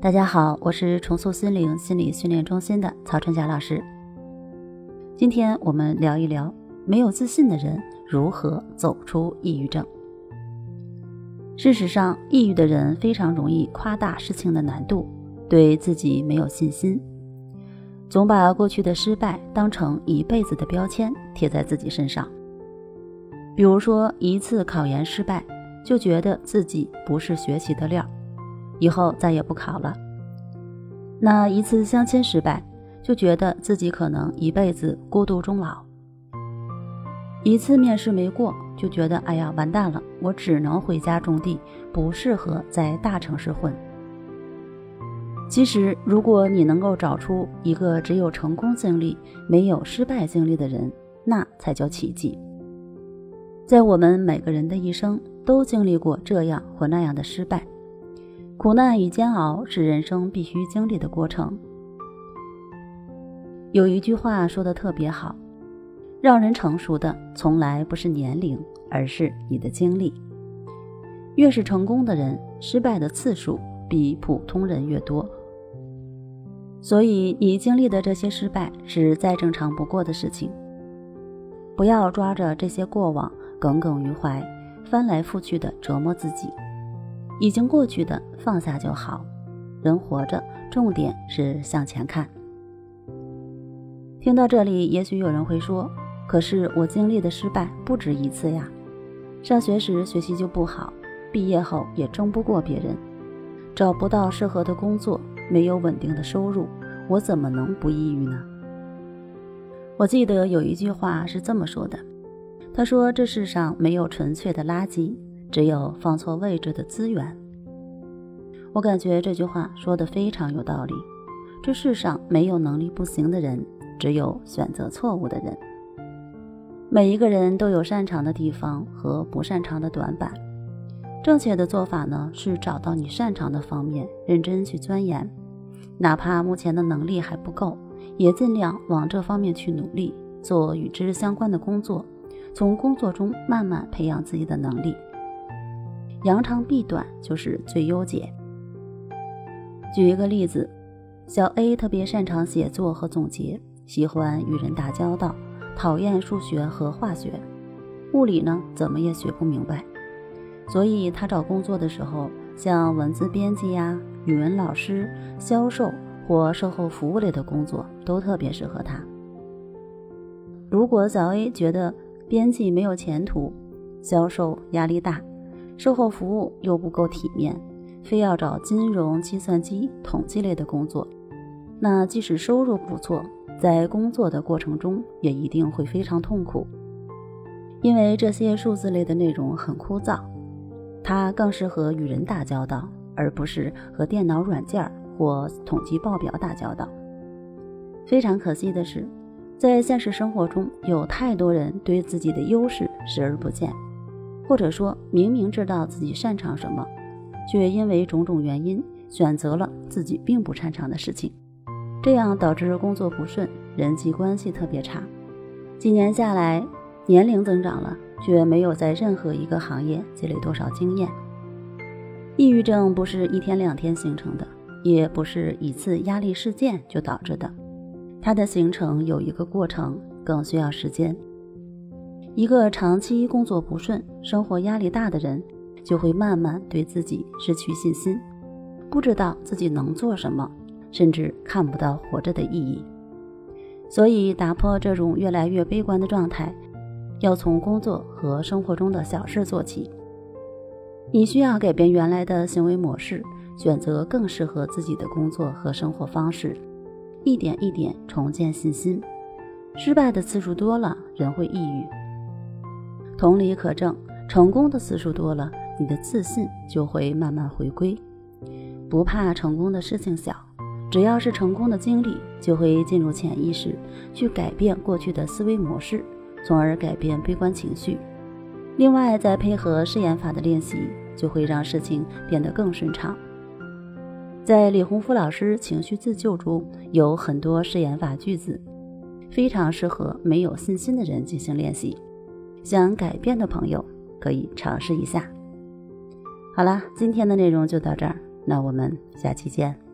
大家好，我是重塑心灵心理训练中心的曹春霞老师。今天我们聊一聊没有自信的人如何走出抑郁症。事实上，抑郁的人非常容易夸大事情的难度，对自己没有信心，总把过去的失败当成一辈子的标签贴在自己身上。比如说，一次考研失败，就觉得自己不是学习的料。以后再也不考了。那一次相亲失败，就觉得自己可能一辈子孤独终老。一次面试没过，就觉得哎呀完蛋了，我只能回家种地，不适合在大城市混。其实，如果你能够找出一个只有成功经历没有失败经历的人，那才叫奇迹。在我们每个人的一生，都经历过这样或那样的失败。苦难与煎熬是人生必须经历的过程。有一句话说的特别好：“让人成熟的从来不是年龄，而是你的经历。越是成功的人，失败的次数比普通人越多。所以，你经历的这些失败是再正常不过的事情。不要抓着这些过往耿耿于怀，翻来覆去的折磨自己。”已经过去的放下就好。人活着，重点是向前看。听到这里，也许有人会说：“可是我经历的失败不止一次呀。上学时学习就不好，毕业后也争不过别人，找不到适合的工作，没有稳定的收入，我怎么能不抑郁呢？”我记得有一句话是这么说的：“他说这世上没有纯粹的垃圾。”只有放错位置的资源。我感觉这句话说的非常有道理。这世上没有能力不行的人，只有选择错误的人。每一个人都有擅长的地方和不擅长的短板。正确的做法呢，是找到你擅长的方面，认真去钻研。哪怕目前的能力还不够，也尽量往这方面去努力，做与之相关的工作，从工作中慢慢培养自己的能力。扬长避短就是最优解。举一个例子，小 A 特别擅长写作和总结，喜欢与人打交道，讨厌数学和化学，物理呢怎么也学不明白。所以他找工作的时候，像文字编辑呀、语文老师、销售或售后服务类的工作都特别适合他。如果小 A 觉得编辑没有前途，销售压力大。售后服务又不够体面，非要找金融、计算机、统计类的工作，那即使收入不错，在工作的过程中也一定会非常痛苦，因为这些数字类的内容很枯燥，它更适合与人打交道，而不是和电脑软件或统计报表打交道。非常可惜的是，在现实生活中，有太多人对自己的优势视而不见。或者说明明知道自己擅长什么，却因为种种原因选择了自己并不擅长的事情，这样导致工作不顺，人际关系特别差。几年下来，年龄增长了，却没有在任何一个行业积累多少经验。抑郁症不是一天两天形成的，也不是一次压力事件就导致的，它的形成有一个过程，更需要时间。一个长期工作不顺、生活压力大的人，就会慢慢对自己失去信心，不知道自己能做什么，甚至看不到活着的意义。所以，打破这种越来越悲观的状态，要从工作和生活中的小事做起。你需要改变原来的行为模式，选择更适合自己的工作和生活方式，一点一点重建信心。失败的次数多了，人会抑郁。同理可证，成功的次数多了，你的自信就会慢慢回归。不怕成功的事情小，只要是成功的经历，就会进入潜意识，去改变过去的思维模式，从而改变悲观情绪。另外，再配合试验法的练习，就会让事情变得更顺畅。在李洪福老师情绪自救中有很多试验法句子，非常适合没有信心的人进行练习。想改变的朋友可以尝试一下。好啦，今天的内容就到这儿，那我们下期见。